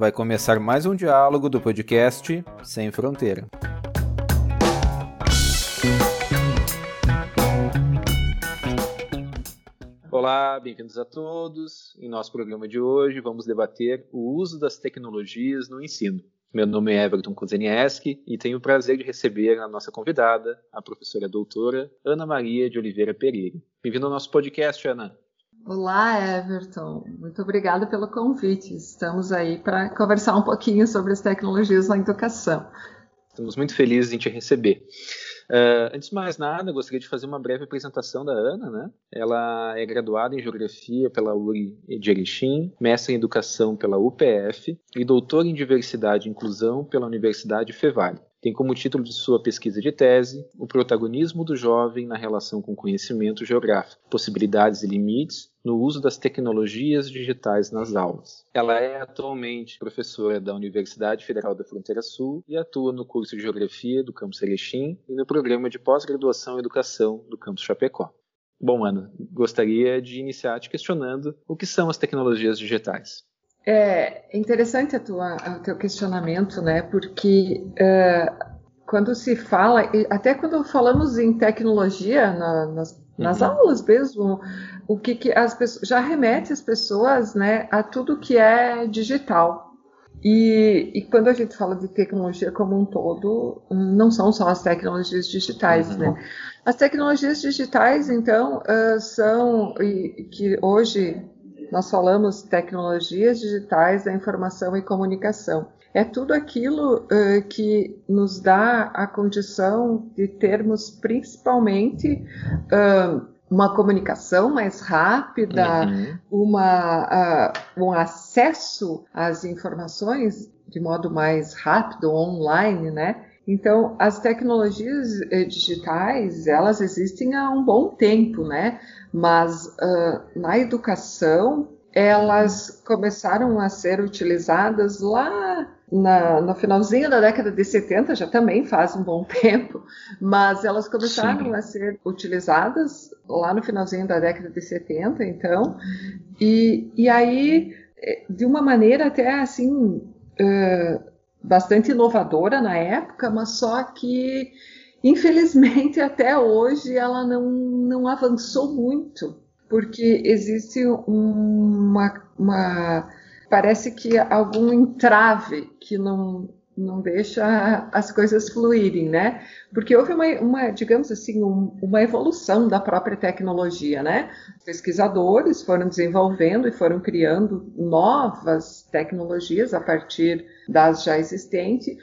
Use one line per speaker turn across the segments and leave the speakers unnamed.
vai começar mais um diálogo do podcast Sem Fronteira. Olá, bem-vindos a todos. Em nosso programa de hoje, vamos debater o uso das tecnologias no ensino. Meu nome é Everton Kuzenieski e tenho o prazer de receber a nossa convidada, a professora doutora Ana Maria de Oliveira Pereira. Bem-vindo ao nosso podcast, Ana.
Olá, Everton. Muito obrigada pelo convite. Estamos aí para conversar um pouquinho sobre as tecnologias na educação.
Estamos muito felizes em te receber. Uh, antes de mais nada, gostaria de fazer uma breve apresentação da Ana. Né? Ela é graduada em Geografia pela URI de Erechim, mestre em Educação pela UPF e doutora em Diversidade e Inclusão pela Universidade Fevale. Tem como título de sua pesquisa de tese o protagonismo do jovem na relação com conhecimento geográfico, possibilidades e limites no uso das tecnologias digitais nas aulas. Ela é atualmente professora da Universidade Federal da Fronteira Sul e atua no curso de Geografia do campus Erechim e no programa de pós-graduação em Educação do campus Chapecó. Bom, Ana, gostaria de iniciar te questionando o que são as tecnologias digitais.
É interessante a tua, o teu questionamento, né? Porque uh, quando se fala, até quando falamos em tecnologia na, nas, nas uhum. aulas mesmo, o que, que as pessoas já remete as pessoas, né, a tudo que é digital. E, e, quando a gente fala de tecnologia como um todo, não são só as tecnologias digitais, uhum. né? As tecnologias digitais, então, uh, são e, que hoje nós falamos tecnologias digitais da informação e comunicação. É tudo aquilo uh, que nos dá a condição de termos principalmente uh, uma comunicação mais rápida, uhum. uma, uh, um acesso às informações de modo mais rápido, online, né? Então, as tecnologias eh, digitais, elas existem há um bom tempo, né? Mas uh, na educação, elas começaram a ser utilizadas lá na, no finalzinho da década de 70, já também faz um bom tempo, mas elas começaram Sim. a ser utilizadas lá no finalzinho da década de 70, então, e, e aí, eh, de uma maneira até assim, uh, bastante inovadora na época, mas só que, infelizmente, até hoje ela não, não avançou muito, porque existe uma, uma parece que algum entrave que não não deixa as coisas fluírem, né? Porque houve uma, uma digamos assim, um, uma evolução da própria tecnologia, né? Pesquisadores foram desenvolvendo e foram criando novas tecnologias a partir das já existentes,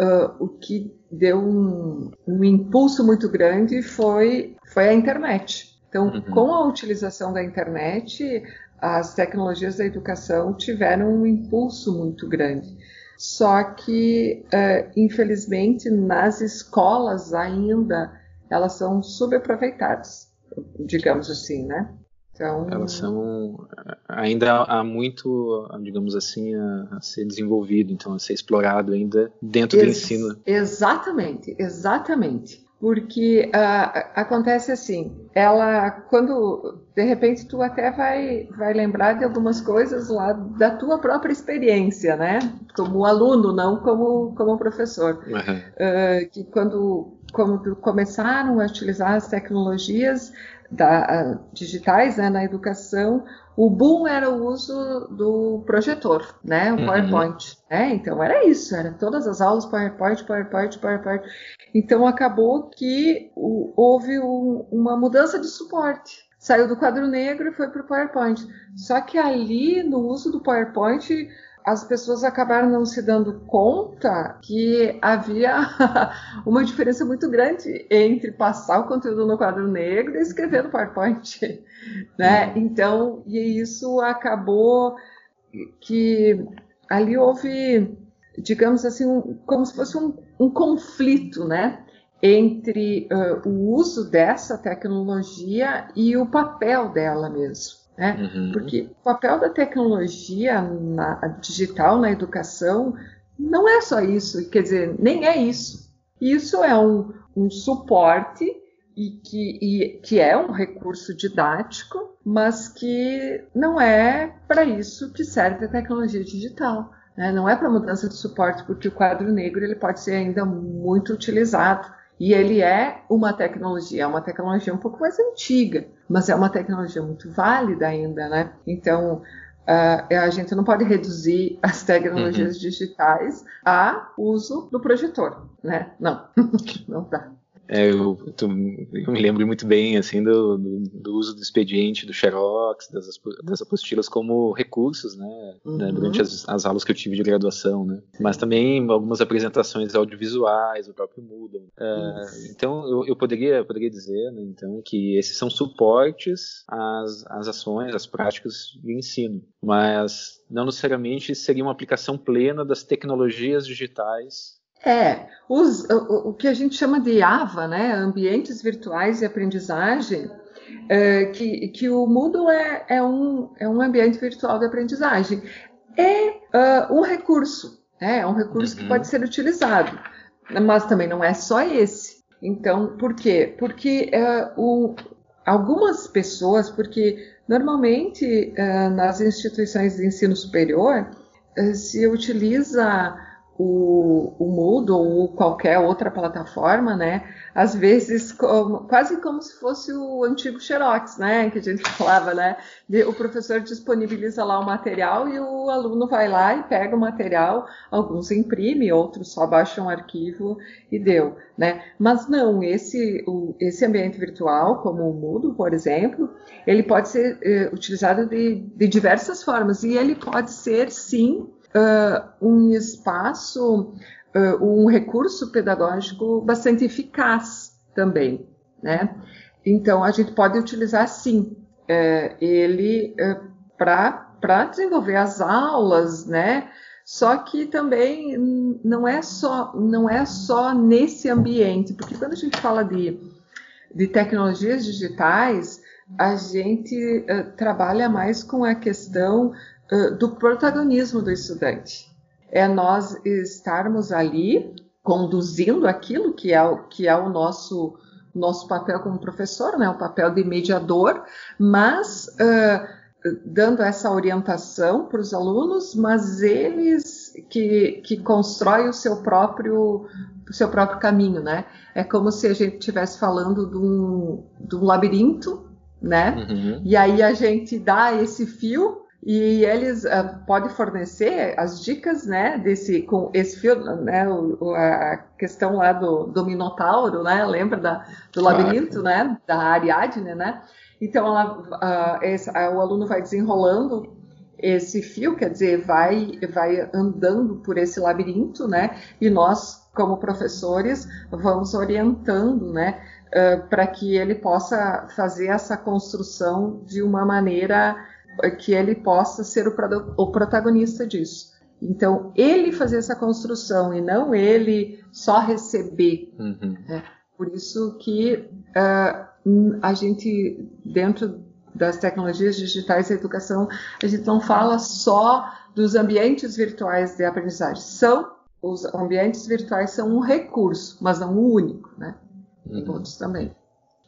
uh, o que deu um, um, impulso muito grande foi, foi a internet. Então, uhum. com a utilização da internet, as tecnologias da educação tiveram um impulso muito grande. Só que, uh, infelizmente, nas escolas ainda elas são subaproveitadas, digamos assim, né?
Então, elas são ainda há muito, digamos assim, a, a, ser desenvolvido, então a ser explorado ainda dentro ex do ensino.
Exatamente, exatamente porque uh, acontece assim, ela quando de repente tu até vai vai lembrar de algumas coisas lá da tua própria experiência, né? Como aluno, não como como professor, uhum. uh, que quando quando começaram a utilizar as tecnologias da, digitais né, na educação, o boom era o uso do projetor, né, o uhum. PowerPoint. Né? Então era isso, era todas as aulas PowerPoint, PowerPoint, PowerPoint. Então acabou que o, houve um, uma mudança de suporte. Saiu do quadro negro e foi para o PowerPoint. Só que ali, no uso do PowerPoint, as pessoas acabaram não se dando conta que havia uma diferença muito grande entre passar o conteúdo no quadro negro e escrever no PowerPoint, né? Uhum. Então, e isso acabou que ali houve, digamos assim, um, como se fosse um, um conflito, né? Entre uh, o uso dessa tecnologia e o papel dela mesmo. Né? Uhum. Porque o papel da tecnologia na, digital na educação não é só isso, quer dizer, nem é isso. Isso é um, um suporte e que, e que é um recurso didático, mas que não é para isso que serve a tecnologia digital. né? não é para mudança de suporte, porque o quadro negro ele pode ser ainda muito utilizado. E ele é uma tecnologia, é uma tecnologia um pouco mais antiga, mas é uma tecnologia muito válida ainda, né? Então, uh, a gente não pode reduzir as tecnologias uhum. digitais a uso do projetor, né? Não, não dá.
É, eu, eu, me lembro muito bem assim do, do, do, uso do expediente, do xerox, das, das apostilas como recursos, né, né uhum. né durante as, as, aulas que eu tive de graduação, né, mas também algumas apresentações audiovisuais, o próprio Moodle. É, então eu, eu, poderia, poderia dizer, né, então, que esses são suportes às, às ações, às práticas de ensino, mas não necessariamente seria uma aplicação plena das tecnologias digitais
é, os, o, o, que a gente chama de AVA, né, ambientes virtuais de aprendizagem, é, que, que o Moodle é, é, um, é um ambiente virtual de aprendizagem. É uh, um recurso, né, é um recurso uhum. que pode ser utilizado, mas também não é só esse. Então, por quê? Porque uh, o, algumas pessoas, porque normalmente uh, nas instituições de ensino superior se utiliza o, o Moodle ou qualquer outra plataforma, né? Às vezes como, quase como se fosse o antigo Xerox, né? Que a gente falava, né? De, o professor disponibiliza lá o material e o aluno vai lá e pega o material, alguns imprime, outros só baixam um arquivo e deu, né? Mas não, esse, o, esse ambiente virtual, como o Moodle, por exemplo, ele pode ser eh, utilizado de, de diversas formas e ele pode ser, sim, uh, um espaço, uh, um recurso pedagógico bastante eficaz também, né? Então a gente pode utilizar sim uh, ele para desenvolver as aulas, né? Só que também não é só não é só nesse ambiente, porque quando a gente fala de, de tecnologias digitais, a gente uh, trabalha mais com a questão do protagonismo do estudante. É nós estarmos ali conduzindo aquilo que é, o, que é o nosso nosso papel como professor, né, o papel de mediador, mas uh, dando essa orientação para os alunos, mas eles que, que constroem o seu próprio o seu próprio caminho, né? É como se a gente estivesse falando de um, de um labirinto, né? Uhum. E aí a gente dá esse fio e eles uh, podem fornecer as dicas, né, desse, com esse filme, né, o, a questão lá do, do Minotauro, né, lembra da, do labirinto, claro. né, da Ariadne, né, então ela, uh, esse, uh, o aluno vai desenrolando esse fio, quer dizer, vai, vai andando por esse labirinto, né, e nós, como professores, vamos orientando, né, para que ele possa fazer essa construção de uma maneira que ele possa ser o, o protagonista disso. Então, ele fazer essa construção e não ele só receber. Uhum. Né? Por isso que uh, a gente, dentro das tecnologias digitais da educação, a gente não fala só dos ambientes virtuais de aprendizagem. São os ambientes virtuais são um recurso, mas não o único, né? Tem uhum. outros também.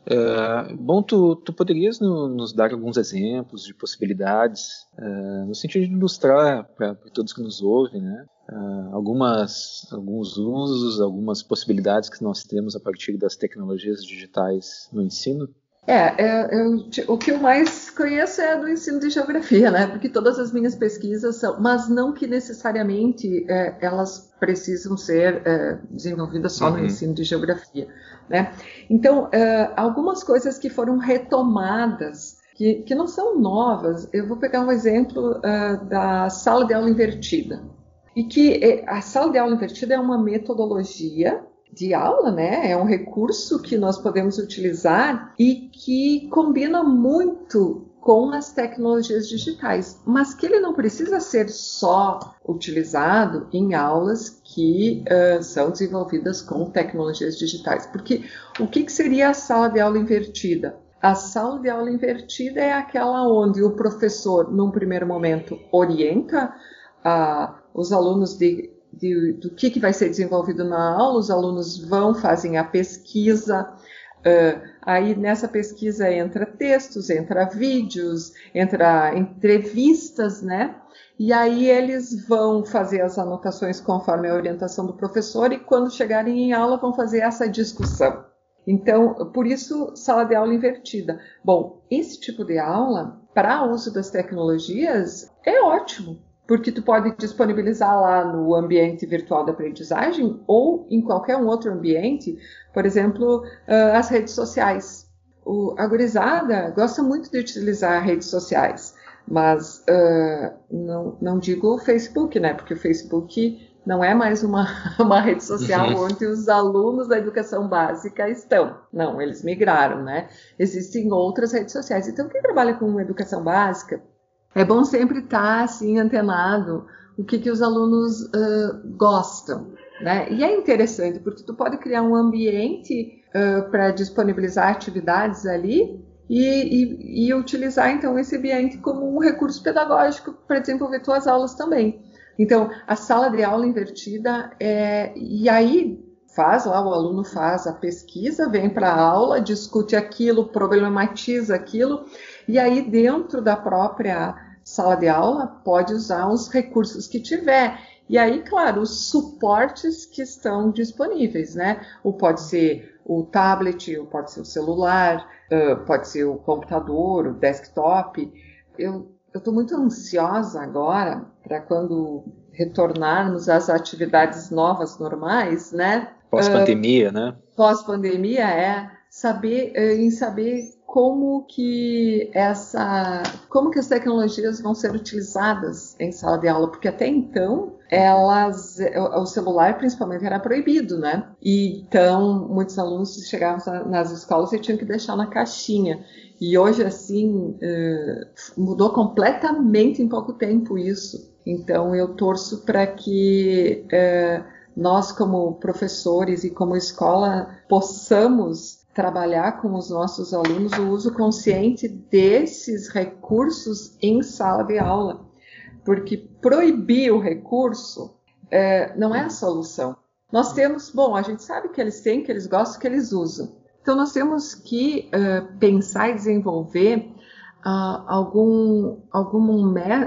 É, bom, tu, tu poderias no, nos dar alguns exemplos de possibilidades, é, no sentido de ilustrar para todos que nos ouvem, né, é, algumas, alguns usos, algumas possibilidades que nós temos a partir das tecnologias digitais no ensino?
É, é eu, o que eu mais conheço é do ensino de geografia, né? Porque todas as minhas pesquisas são, mas não que necessariamente é, elas precisam ser é, desenvolvidas só uhum. no ensino de geografia, né? Então, é, algumas coisas que foram retomadas, que, que não são novas, eu vou pegar um exemplo é, da sala de aula invertida. E que é, a sala de aula invertida é uma metodologia de aula, né? É um recurso que nós podemos utilizar e que combina muito com as tecnologias digitais, mas que ele não precisa ser só utilizado em aulas que uh, são desenvolvidas com tecnologias digitais. Porque o que, que seria a sala de aula invertida? A sala de aula invertida é aquela onde o professor, num primeiro momento, orienta uh, os alunos de de, do que, que vai ser desenvolvido na aula, os alunos vão, fazem a pesquisa, uh, Aí nessa pesquisa entra textos, entra vídeos, entra entrevistas, né? E aí eles vão fazer as anotações conforme a orientação do professor e quando chegarem em aula vão fazer essa discussão. Então, por isso, sala de aula invertida. Bom, esse tipo de aula, para uso das tecnologias, é ótimo, porque tu pode disponibilizar lá no ambiente virtual da aprendizagem ou em qualquer um outro ambiente, por exemplo, uh, as redes sociais. O, a gurizada gosta muito de utilizar redes sociais, mas uh, não, não digo o Facebook, né? Porque o Facebook não é mais uma, uma rede social uhum. onde os alunos da educação básica estão. Não, eles migraram, né? Existem outras redes sociais. Então, quem trabalha com educação básica é bom sempre estar assim antenado o que, que os alunos uh, gostam, né? E é interessante porque tu pode criar um ambiente uh, para disponibilizar atividades ali e, e, e, utilizar então esse ambiente como um recurso pedagógico para desenvolver tuas aulas também. Então, a sala de aula invertida é e aí faz lá o aluno faz a pesquisa, vem para a aula, discute aquilo, problematiza aquilo e aí dentro da própria sala de aula, pode usar os recursos que tiver. E aí, claro, os suportes que estão disponíveis, né? Ou pode ser o tablet, ou pode ser o celular, pode ser o computador, o desktop. Eu estou muito ansiosa agora para quando retornarmos às atividades novas normais, né?
Pós-pandemia, uh, né?
Pós-pandemia é saber em saber como que essa, como que as tecnologias vão ser utilizadas em sala de aula, porque até então elas, o celular principalmente era proibido, né? E então muitos alunos chegavam nas escolas e tinham que deixar na caixinha. E hoje assim eh, mudou completamente em pouco tempo isso. Então eu torço para que eh, nós como professores e como escola possamos trabalhar com os nossos alunos o uso consciente desses recursos em sala de aula, porque proibir o recurso é, não é a solução. Nós temos, bom, a gente sabe que eles têm, que eles gostam, que eles usam. Então nós temos que uh, pensar e desenvolver uh, algum, alguma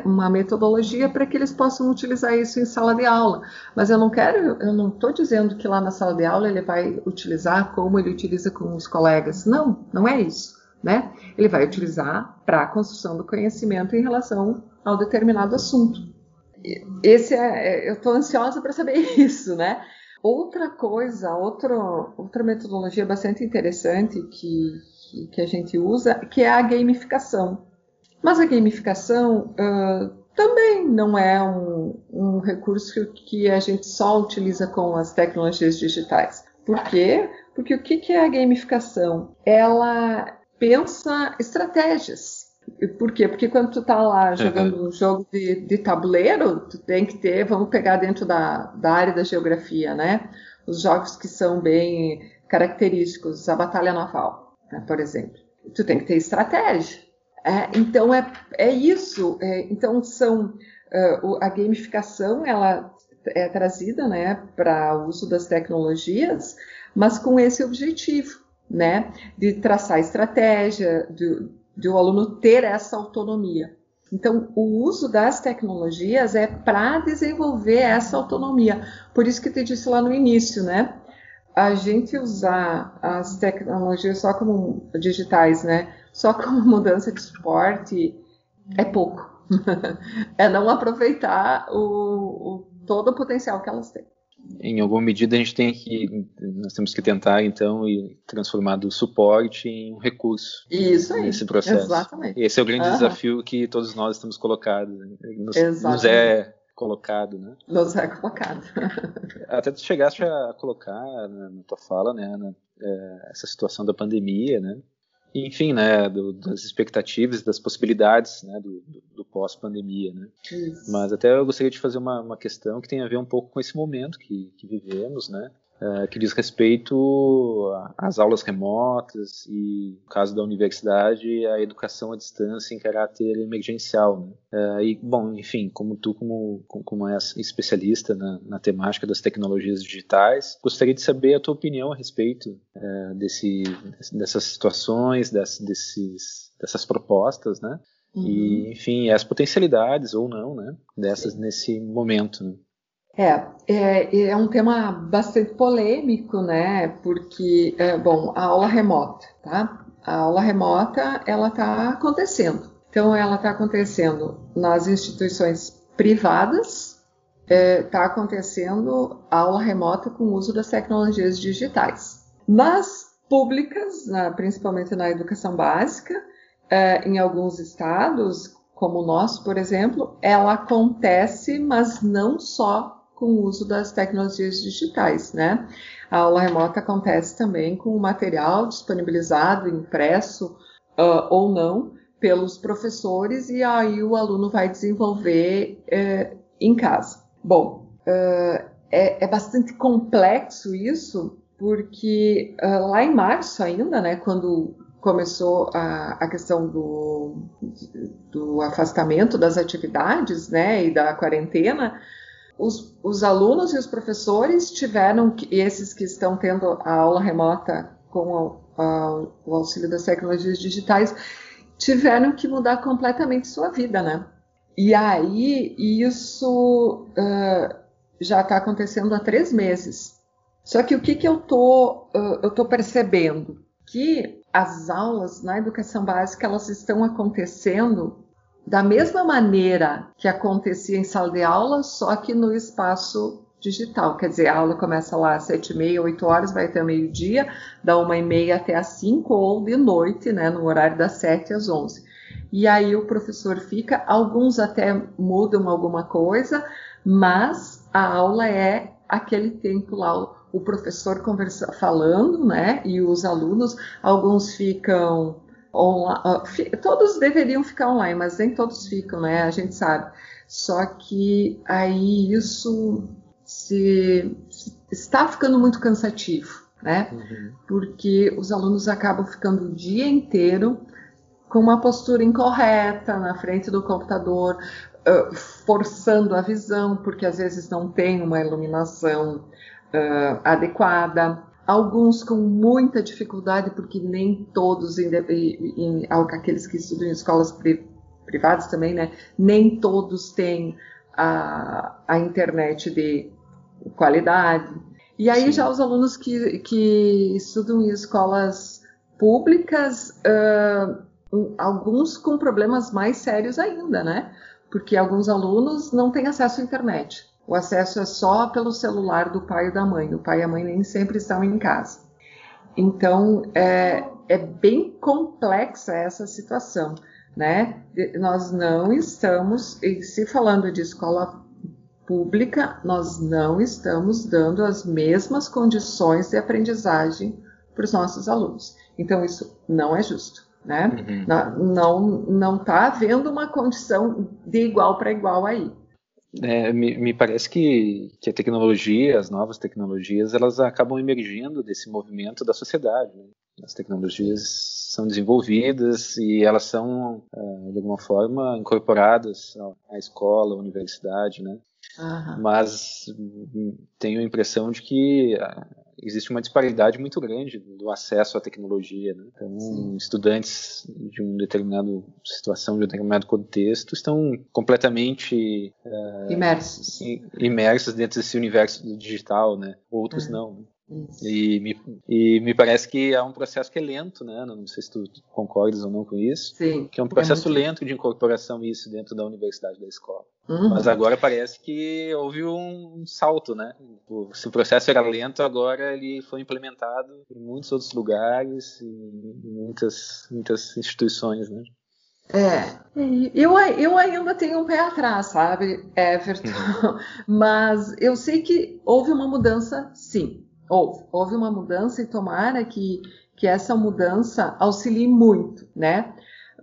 uma metodologia para que eles possam utilizar isso em sala de aula. Mas eu não quero, eu não estou dizendo que lá na sala de aula ele vai utilizar como ele utiliza com os colegas. Não, não é isso. Né? Ele vai utilizar para a construção do conhecimento em relação ao determinado assunto. Esse é, é eu estou ansiosa para saber isso, né? Outra coisa, outro, outra metodologia bastante interessante que, que, que a gente usa, que é a gamificação. Mas a gamificação uh, também não é um, um recurso que a gente só utiliza com as tecnologias digitais. Por quê? Porque o que é a gamificação? Ela pensa estratégias. Por quê? Porque quando tu tá lá jogando uhum. um jogo de, de, tabuleiro, tu tem que ter, vamos pegar dentro da, da área da geografia, né? Os jogos que são bem característicos, a batalha naval né, por exemplo. Tu tem que ter estratégia. É, então é, é isso. É, então são uh, a gamificação ela é trazida né, para uso das tecnologias, mas com esse objetivo, né, de traçar estratégia, de, de o aluno ter essa autonomia. Então, o uso das tecnologias é para desenvolver essa autonomia. Por isso que te disse lá no início, né? A gente usar as tecnologias só como digitais, né? Só como mudança de suporte é pouco. é não aproveitar o, o, todo o potencial que elas têm.
Em alguma medida a gente tem que nós temos que tentar então transformar do suporte em um recurso
Isso aí,
nesse processo.
Exatamente.
Esse é o grande uhum. desafio que todos nós estamos colocados. Né? Nos, nos é colocado, né?
Nos é colocado.
Até tu chegaste a colocar né, na tua fala, né, na, é, essa situação da pandemia, né? enfim, né, do, das expectativas, das possibilidades, né, do, do, do pós-pandemia, né. Isso. Mas até eu gostaria de fazer uma, uma, questão que tem a ver um pouco com esse momento que, que vivemos, né. Uh, que diz respeito às aulas remotas e, no caso da universidade, a educação à distância em caráter emergencial. Né? Uh, e, bom, enfim, como tu, como, como és especialista na, na, temática das tecnologias digitais, gostaria de saber a tua opinião a respeito uh, desse, dessas situações, dessas, desses, dessas propostas, né? Uhum. E, enfim, as potencialidades ou não, né, dessas Sim. nesse momento. Né?
É, é, é, um tema bastante polêmico, né? Porque, é, bom, a aula remota, tá? A aula remota, ela está acontecendo. Então, ela está acontecendo nas instituições privadas, está é, tá acontecendo aula remota com o uso das tecnologias digitais. Nas públicas, na, principalmente na educação básica, é, em alguns estados, como o nosso, por exemplo, ela acontece, mas não só com o uso das tecnologias digitais, né? A aula remota acontece também com o material disponibilizado, impresso uh, ou não, pelos professores e aí o aluno vai desenvolver uh, em casa. Bom, uh, é, é, bastante complexo isso, porque uh, lá em março ainda, né, quando começou a, a questão do, do afastamento das atividades, né, e da quarentena, os, os alunos e os professores tiveram, esses que estão tendo a aula remota com a, a, o auxílio das tecnologias digitais, tiveram que mudar completamente sua vida, né? E aí isso uh, já está acontecendo há três meses. Só que o que, que eu tô, uh, eu tô percebendo? Que as aulas na educação básica elas estão acontecendo da mesma maneira que acontecia em sala de aula, só que no espaço digital. Quer dizer, a aula começa lá às sete e meia, oito horas, vai até meio-dia, da uma e meia até às cinco, ou de noite, né, no horário das sete às onze. E aí o professor fica, alguns até mudam alguma coisa, mas a aula é aquele tempo lá, o professor conversa, falando, né, e os alunos, alguns ficam online, todos deveriam ficar online, mas nem todos ficam, né? A gente sabe. Só que aí isso se, se está ficando muito cansativo, né? Uhum. Porque os alunos acabam ficando o dia inteiro com uma postura incorreta na frente do computador, uh, forçando a visão, porque às vezes não tem uma iluminação uh, adequada alguns com muita dificuldade, porque nem todos, em, em, aqueles que estudam em escolas pri, privadas também, né, nem todos têm a, a internet de qualidade. E aí Sim. já os alunos que, que estudam em escolas públicas, uh, alguns com problemas mais sérios ainda, né? Porque alguns alunos não têm acesso à internet o acesso é só pelo celular do pai e da mãe. O pai e a mãe nem sempre estão em casa. Então, é, é bem complexa essa situação, né? Nós não estamos, se falando de escola pública, nós não estamos dando as mesmas condições de aprendizagem para os nossos alunos. Então, isso não é justo. Né? Uhum. Não não está havendo uma condição de igual para igual aí.
É, me, me, parece que, que a tecnologia, as novas tecnologias, elas acabam emergindo desse movimento da sociedade. Né? As tecnologias são desenvolvidas e elas são, é, de alguma forma, incorporadas à escola, à universidade, né? Uhum. Mas hum, tenho a impressão de que existe uma disparidade muito grande do acesso à tecnologia. Né? Então, Sim. estudantes de um determinado situação, de um determinado contexto, estão completamente
uh, imersos.
imersos dentro desse universo digital, né? Outros uhum. não. Né? E me, e me parece que é um processo que é lento, né? Não sei se tu concordas ou não com isso.
Sim.
Que é um processo é lento de incorporação isso dentro da universidade da escola. Uhum. Mas agora parece que houve um salto, né? Se o processo era lento, agora ele foi implementado em muitos outros lugares e em muitas, muitas instituições, né?
É, eu, eu ainda tenho um pé atrás, sabe, Everton? Uhum. Mas eu sei que houve uma mudança, sim houve, houve uma mudança e tomara que, que essa mudança auxilie muito, né?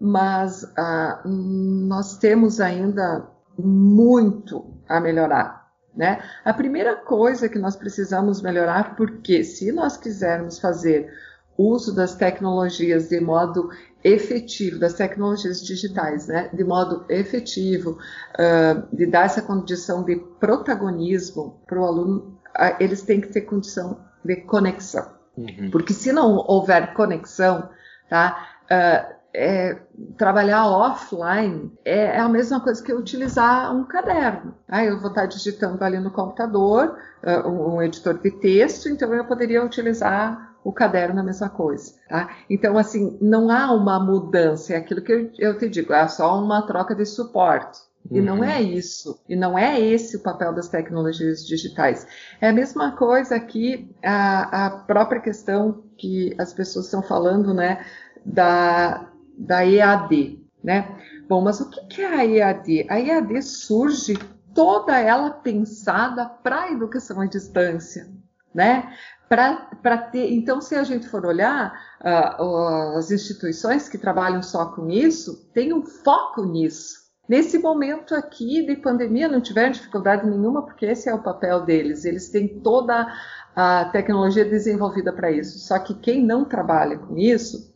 Mas ah, nós temos ainda muito a melhorar, Né? A primeira coisa que nós precisamos melhorar, porque se nós quisermos fazer uso das tecnologias de modo efetivo, das tecnologias digitais, né, de modo efetivo, uh, de dar essa condição de protagonismo para o aluno, uh, eles têm que ter condição de conexão. Uhum. Porque se não houver conexão, tá, uh, é, trabalhar offline é, é, a mesma coisa que utilizar um caderno. Ah, eu vou estar digitando ali no computador uh, um editor de texto, então eu poderia utilizar o caderno a mesma coisa. Tá? Então, assim, não há uma mudança, é aquilo que eu, eu te digo, é só uma troca de suporte. E não é uhum. isso, e não é esse o papel das tecnologias digitais. É a mesma coisa aqui, a, a própria questão que as pessoas estão falando, né, da, da EAD, né? Bom, mas o que é a EAD? A EAD surge toda ela pensada para a educação à distância, né? Para ter, então, se a gente for olhar uh, as instituições que trabalham só com isso, tem um foco nisso. Nesse momento aqui de pandemia, não tiveram dificuldade nenhuma, porque esse é o papel deles. Eles têm toda a tecnologia desenvolvida para isso. Só que quem não trabalha com isso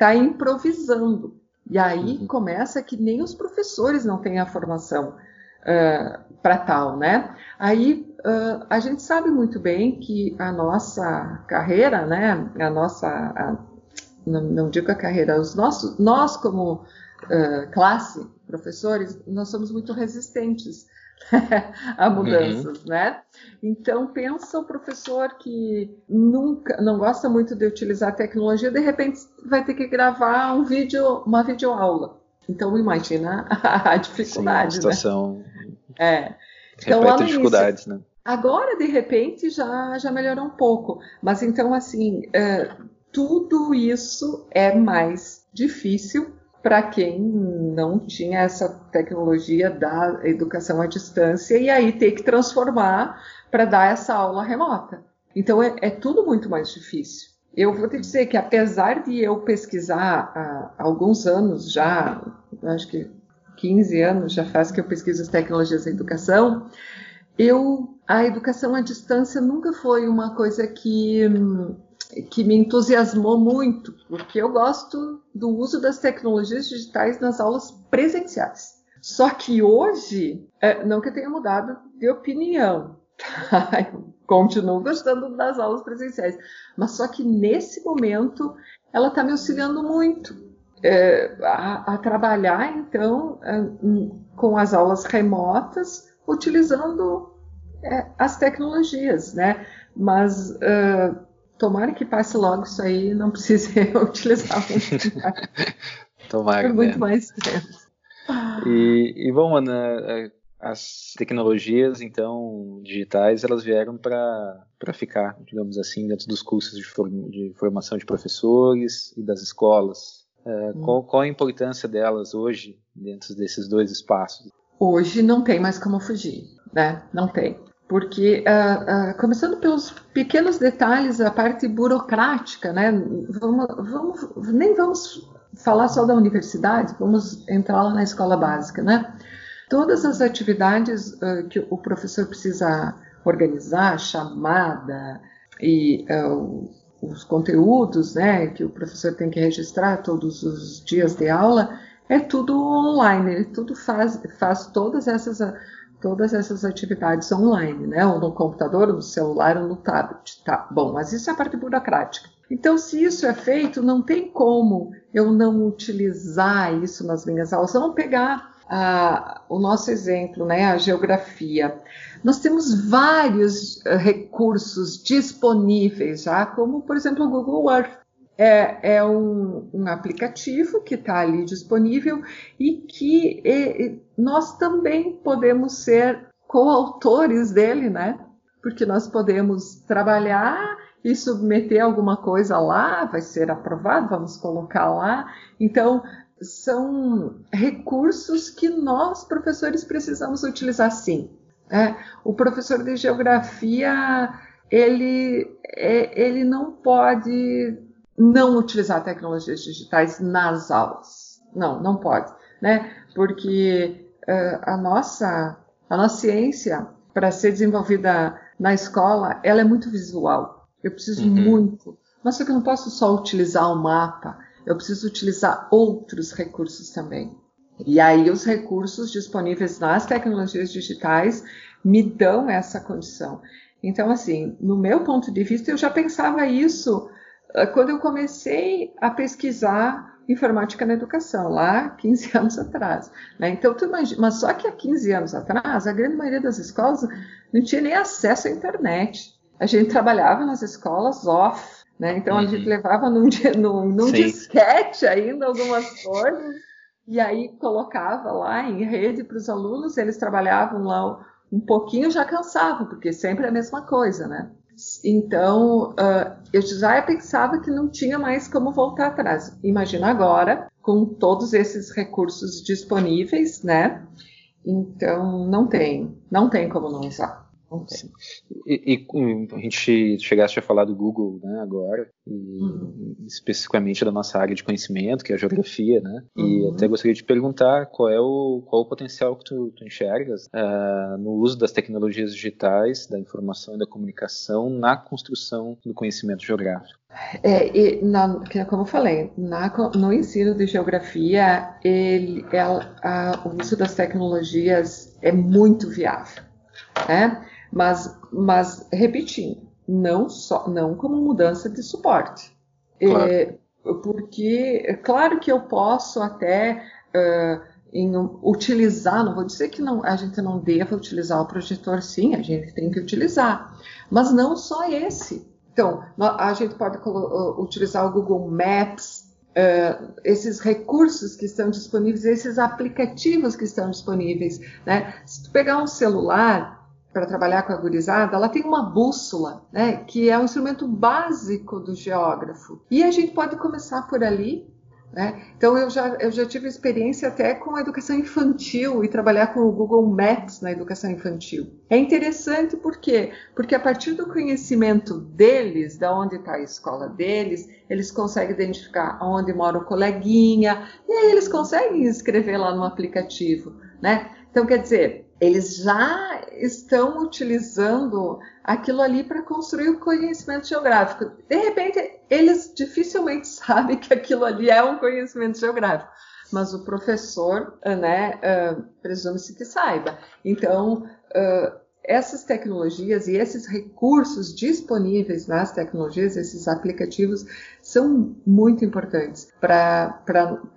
está improvisando. E aí uhum. começa que nem os professores não têm a formação uh, para tal, né? Aí uh, a gente sabe muito bem que a nossa carreira, né? A nossa, a, não, não, digo a carreira, os nossos, nós como uh, classe, professores, nós somos muito resistentes a mudanças, uhum. né? Então pensa o professor que nunca, não gosta muito de utilizar tecnologia, de repente vai ter que gravar um vídeo, uma videoaula. Então imagina a dificuldade,
Sim, a né? situação
né? É. Então,
lá dificuldades, início, né?
Agora, de repente, já, já melhorou um pouco. Mas então, assim, é, tudo isso é mais difícil para quem não tinha essa tecnologia da educação à distância e aí ter que transformar para dar essa aula remota. Então é, é, tudo muito mais difícil. Eu vou te dizer que apesar de eu pesquisar há alguns anos já, acho que 15 anos já faz que eu pesquiso as tecnologias da educação, eu a educação à distância nunca foi uma coisa que que me entusiasmou muito, porque eu gosto do uso das tecnologias digitais nas aulas presenciais. Só que hoje, é, não que eu tenha mudado de opinião, tá? eu continuo gostando das aulas presenciais, mas só que nesse momento ela está me auxiliando muito é, a, a, trabalhar, então, é, com as aulas remotas, utilizando é, as tecnologias, né? Mas uh, tomara que passe logo isso aí, não precise utilizar muito
tomara,
Por muito né? mais tempo.
E, e bom, Ana, é, as tecnologias, então, digitais, elas vieram para ficar, digamos assim, dentro dos cursos de, form, de formação de professores e das escolas. É, hum. qual, qual a importância delas hoje dentro desses dois espaços?
Hoje não tem mais como fugir, né? Não tem porque uh, uh, começando pelos pequenos detalhes, a parte burocrática, né? Vamos, vamos, nem vamos falar só da universidade, vamos entrar lá na escola básica, né? Todas as atividades uh, que o professor precisa organizar, chamada e os conteúdos, né, que o professor tem que registrar todos os dias de aula, é tudo online, ele tudo faz, faz todas essas todas essas atividades online, né? Ou no computador, ou no celular, ou no tablet. Tá, bom, mas isso é a parte burocrática. Então, se isso é feito, não tem como eu não utilizar isso nas minhas aulas. Vamos pegar a, o nosso exemplo, né? A geografia. Nós temos vários uh, recursos disponíveis já, como, por exemplo, o Google Earth é, é um, um, aplicativo que está ali disponível e que e, nós também podemos ser coautores dele, né? Porque nós podemos trabalhar e submeter alguma coisa lá, vai ser aprovado, vamos colocar lá. Então, são recursos que nós, professores, precisamos utilizar sim. É, o professor de geografia, ele, é, ele não pode não utilizar tecnologias digitais nas aulas. Não, não pode, né? Porque uh, a nossa a nossa ciência para ser desenvolvida na escola, ela é muito visual. Eu preciso uhum. muito. Mas só que eu não posso só utilizar o mapa, eu preciso utilizar outros recursos também. E aí os recursos disponíveis nas tecnologias digitais me dão essa condição. Então, assim, no meu ponto de vista, eu já pensava isso quando eu comecei a pesquisar informática na educação, lá 15 anos atrás. Né? Então, tu imagina, mas só que há 15 anos atrás, a grande maioria das escolas não tinha nem acesso à internet. A gente trabalhava nas escolas off, né? Então uhum. a gente uhum. levava num, num, num disquete ainda algumas coisas e aí colocava lá em rede para os alunos, eles trabalhavam lá um pouquinho já cansavam, porque sempre é a mesma coisa, né? Então, uh, eu já pensava que não tinha mais como voltar atrás. Imagina agora, com todos esses recursos disponíveis, né? Então, não tem, não tem como não usar.
E, e, a gente chegasse a falar do Google né, agora, e uhum. especificamente da nossa área de conhecimento, que é a geografia, né? E uhum. até gostaria de perguntar qual é o, qual é o potencial que tu, tu enxergas uh, no uso das tecnologias digitais, da informação e da comunicação na construção do conhecimento geográfico.
É, e na, como eu falei, na, no ensino de geografia, ele, ela, a, o uso das tecnologias é muito viável. Né? Mas, mas repetindo, não só, não como mudança de suporte. Claro. É, porque, é claro que eu posso até uh, em, utilizar, não vou dizer que não, a gente não deva utilizar o projetor, sim, a gente tem que utilizar, mas não só esse. Então, a gente pode utilizar o Google Maps, uh, esses recursos que estão disponíveis, esses aplicativos que estão disponíveis. Né? Se tu pegar um celular, para trabalhar com a gurizada, ela tem uma bússola, né, que é um instrumento básico do geógrafo. E a gente pode começar por ali. Né? Então, eu já, eu já tive experiência até com a educação infantil e trabalhar com o Google Maps na educação infantil. É interessante por quê? Porque a partir do conhecimento deles, da onde está a escola deles, eles conseguem identificar onde mora o coleguinha, e aí eles conseguem escrever lá no aplicativo. Né? Então, quer dizer, eles já estão utilizando aquilo ali para construir o conhecimento geográfico. De repente, eles dificilmente sabem que aquilo ali é um conhecimento geográfico, mas o professor, né, uh, presume-se que saiba. Então, uh, essas tecnologias e esses recursos disponíveis nas tecnologias, esses aplicativos, são muito importantes para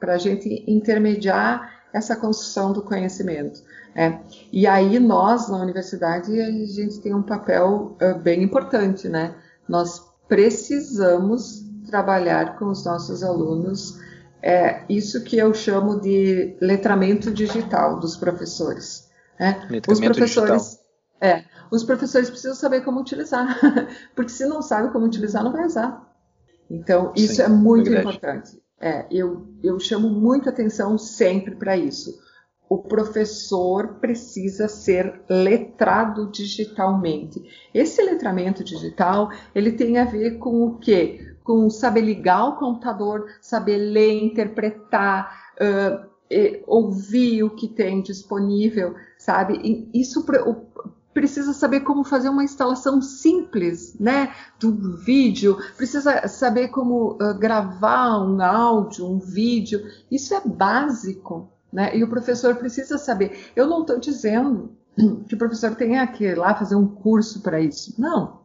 a gente intermediar essa construção do conhecimento. É. E aí nós, na universidade, a gente tem um papel uh, bem importante, né? Nós precisamos trabalhar com os nossos alunos é, isso que eu chamo de letramento digital dos professores. Né? Letramento os professores, digital. É, os professores precisam saber como utilizar, porque se não sabe como utilizar, não vai usar. Então, isso Sim, é muito é importante. É, eu, eu chamo muita atenção sempre para isso o professor precisa ser letrado digitalmente. Esse letramento digital, ele tem a ver com o quê? Com saber ligar o computador, saber ler, interpretar, uh, ouvir o que tem disponível, sabe? E isso precisa saber como fazer uma instalação simples, né, do vídeo, precisa saber como uh, gravar um áudio, um vídeo. Isso é básico, né? E o professor precisa saber. Eu não estou dizendo que o professor tenha que ir lá fazer um curso para isso. Não.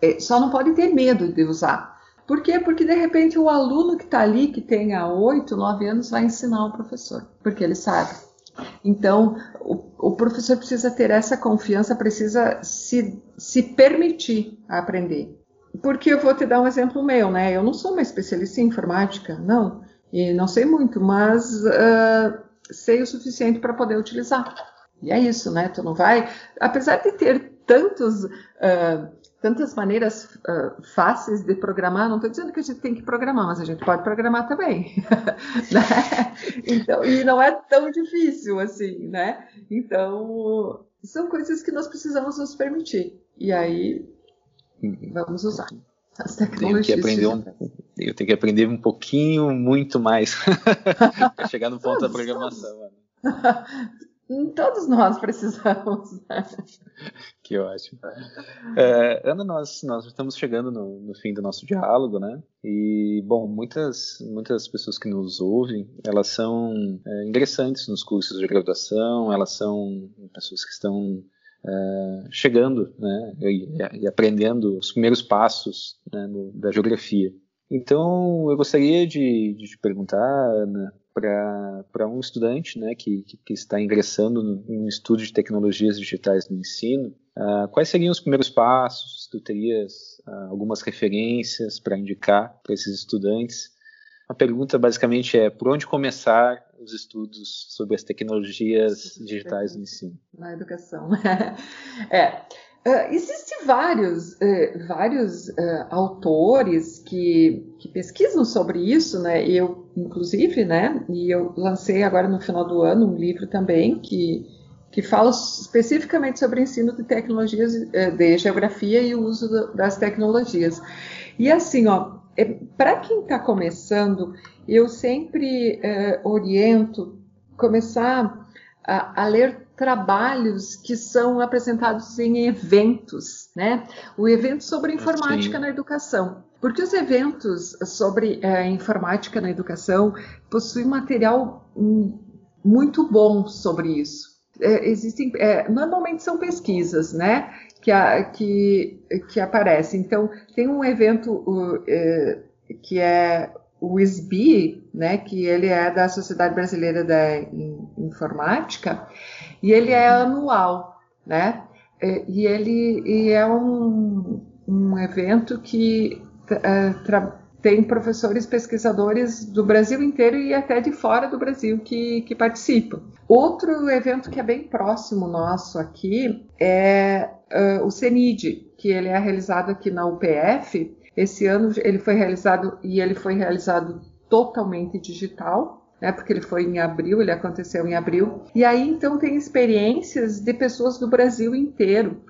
É, só não pode ter medo de usar. Por quê? Porque de repente o aluno que está ali, que tenha 8, 9 anos, vai ensinar o professor, porque ele sabe. Então, o, o professor precisa ter essa confiança, precisa se, se permitir aprender. Porque eu vou te dar um exemplo meu, né? Eu não sou uma especialista em informática, não, e não sei muito, mas uh, sei o suficiente para poder utilizar. E é isso, né? Tu não vai, apesar de ter tantos, uh, tantas maneiras uh, fáceis de programar, não estou dizendo que a gente tem que programar, mas a gente pode programar também, né? Então, e não é tão difícil assim, né? Então, são coisas que nós precisamos nos permitir. E aí, vamos usar as tecnologias.
Tenho que aprender um, eu tenho que aprender um pouquinho, muito mais, para chegar no ponto da programação.
Todos nós precisamos. Né?
que ótimo. É, Ana, nós, nós estamos chegando no, no, fim do nosso diálogo, né? E, bom, muitas, muitas pessoas que nos ouvem, elas são é, ingressantes nos cursos de graduação, elas são pessoas que estão é, chegando né, e, e, aprendendo os primeiros passos né, no, da geografia. Então, eu gostaria de, de te perguntar, Ana, para um estudante né, que, que, está ingressando no, em um estudo de tecnologias digitais no ensino, uh, quais seriam os primeiros passos? Tu terias uh, algumas referências para indicar para esses estudantes? A pergunta basicamente é por onde começar os estudos sobre as tecnologias digitais no ensino?
Na educação. é. Uh, Existem vários, uh, vários uh, autores que, que, pesquisam sobre isso, né? Eu, inclusive, né? E eu lancei agora no final do ano um livro também que, que fala especificamente sobre ensino de tecnologias de geografia e o uso das tecnologias. E assim, ó, é, para quem está começando, eu sempre oriento começar a, a ler trabalhos que são apresentados em eventos, né? O evento sobre informática Sim. na educação. Porque os eventos sobre é, informática na educação possuem material muito bom sobre isso. É, existem, é, normalmente são pesquisas, né, que, a, que, que aparecem. Então, tem um evento uh, que é o SBI, né, que ele é da Sociedade Brasileira da Informática, e ele é anual, né? E ele e é um, um evento que é, tem professores pesquisadores do Brasil inteiro e até de fora do Brasil que, que participam. Outro evento que é bem próximo nosso aqui é uh, o CENID, que ele é realizado aqui na UPF. Esse ano ele foi realizado e ele foi realizado totalmente digital, né, porque ele foi em abril, ele aconteceu em abril. E aí então tem experiências de pessoas do Brasil inteiro,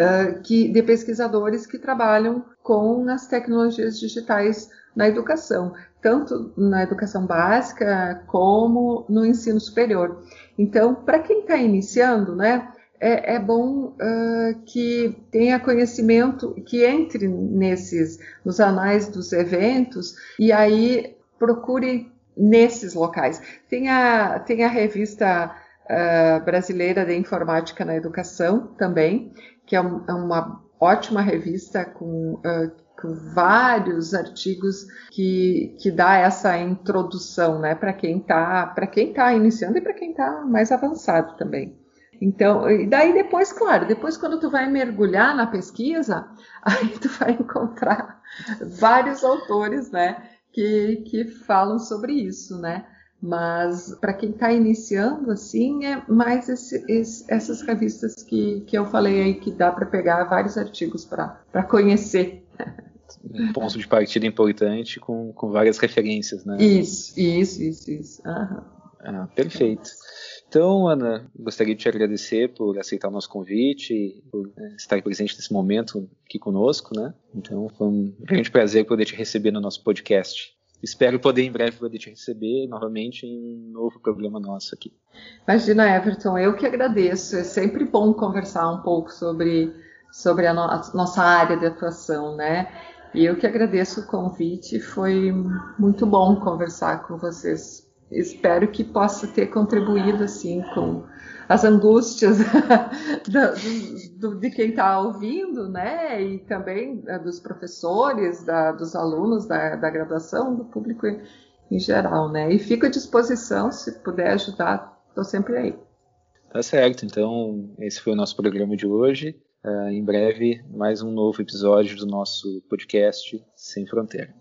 uh, que, de pesquisadores que trabalham com as tecnologias digitais na educação, tanto na educação básica como no ensino superior. Então, para quem está iniciando, né, é, é bom uh, que tenha conhecimento, que entre nesses, nos anais dos eventos e aí procure nesses locais. Tem a, tem a revista uh, brasileira de informática na educação também, que é, é uma ótima revista com, uh, com vários artigos que, que dá essa introdução, né, para quem está para quem tá iniciando e para quem está mais avançado também. Então, e daí depois, claro, depois quando tu vai mergulhar na pesquisa, aí tu vai encontrar vários autores, né, que, que falam sobre isso, né? Mas para quem está iniciando, assim, é mais esse, esse, essas revistas que, que eu falei aí, que dá para pegar vários artigos para conhecer.
Um ponto de partida importante com, com várias referências, né?
Isso, isso, isso, isso. Ah,
perfeito. Então, Ana, gostaria de te agradecer por aceitar o nosso convite por né, estar presente nesse momento aqui conosco, né? Então, foi um grande prazer poder te receber no nosso podcast. Espero poder em breve poder te receber novamente em um novo programa nosso aqui.
Imagina, Everton, eu que agradeço. É sempre bom conversar um pouco sobre, sobre a, no a nossa área de atuação, né? E eu que agradeço o convite. Foi muito bom conversar com vocês espero que possa ter contribuído assim com as angústias do, do, de quem está ouvindo, né? E também uh, dos professores, da, dos alunos da, da graduação, do público em, em, geral, né? E fico à disposição, se puder ajudar, estou sempre aí.
Tá certo, então esse foi o nosso programa de hoje. Uh, em breve, mais um novo episódio do nosso podcast Sem Fronteira.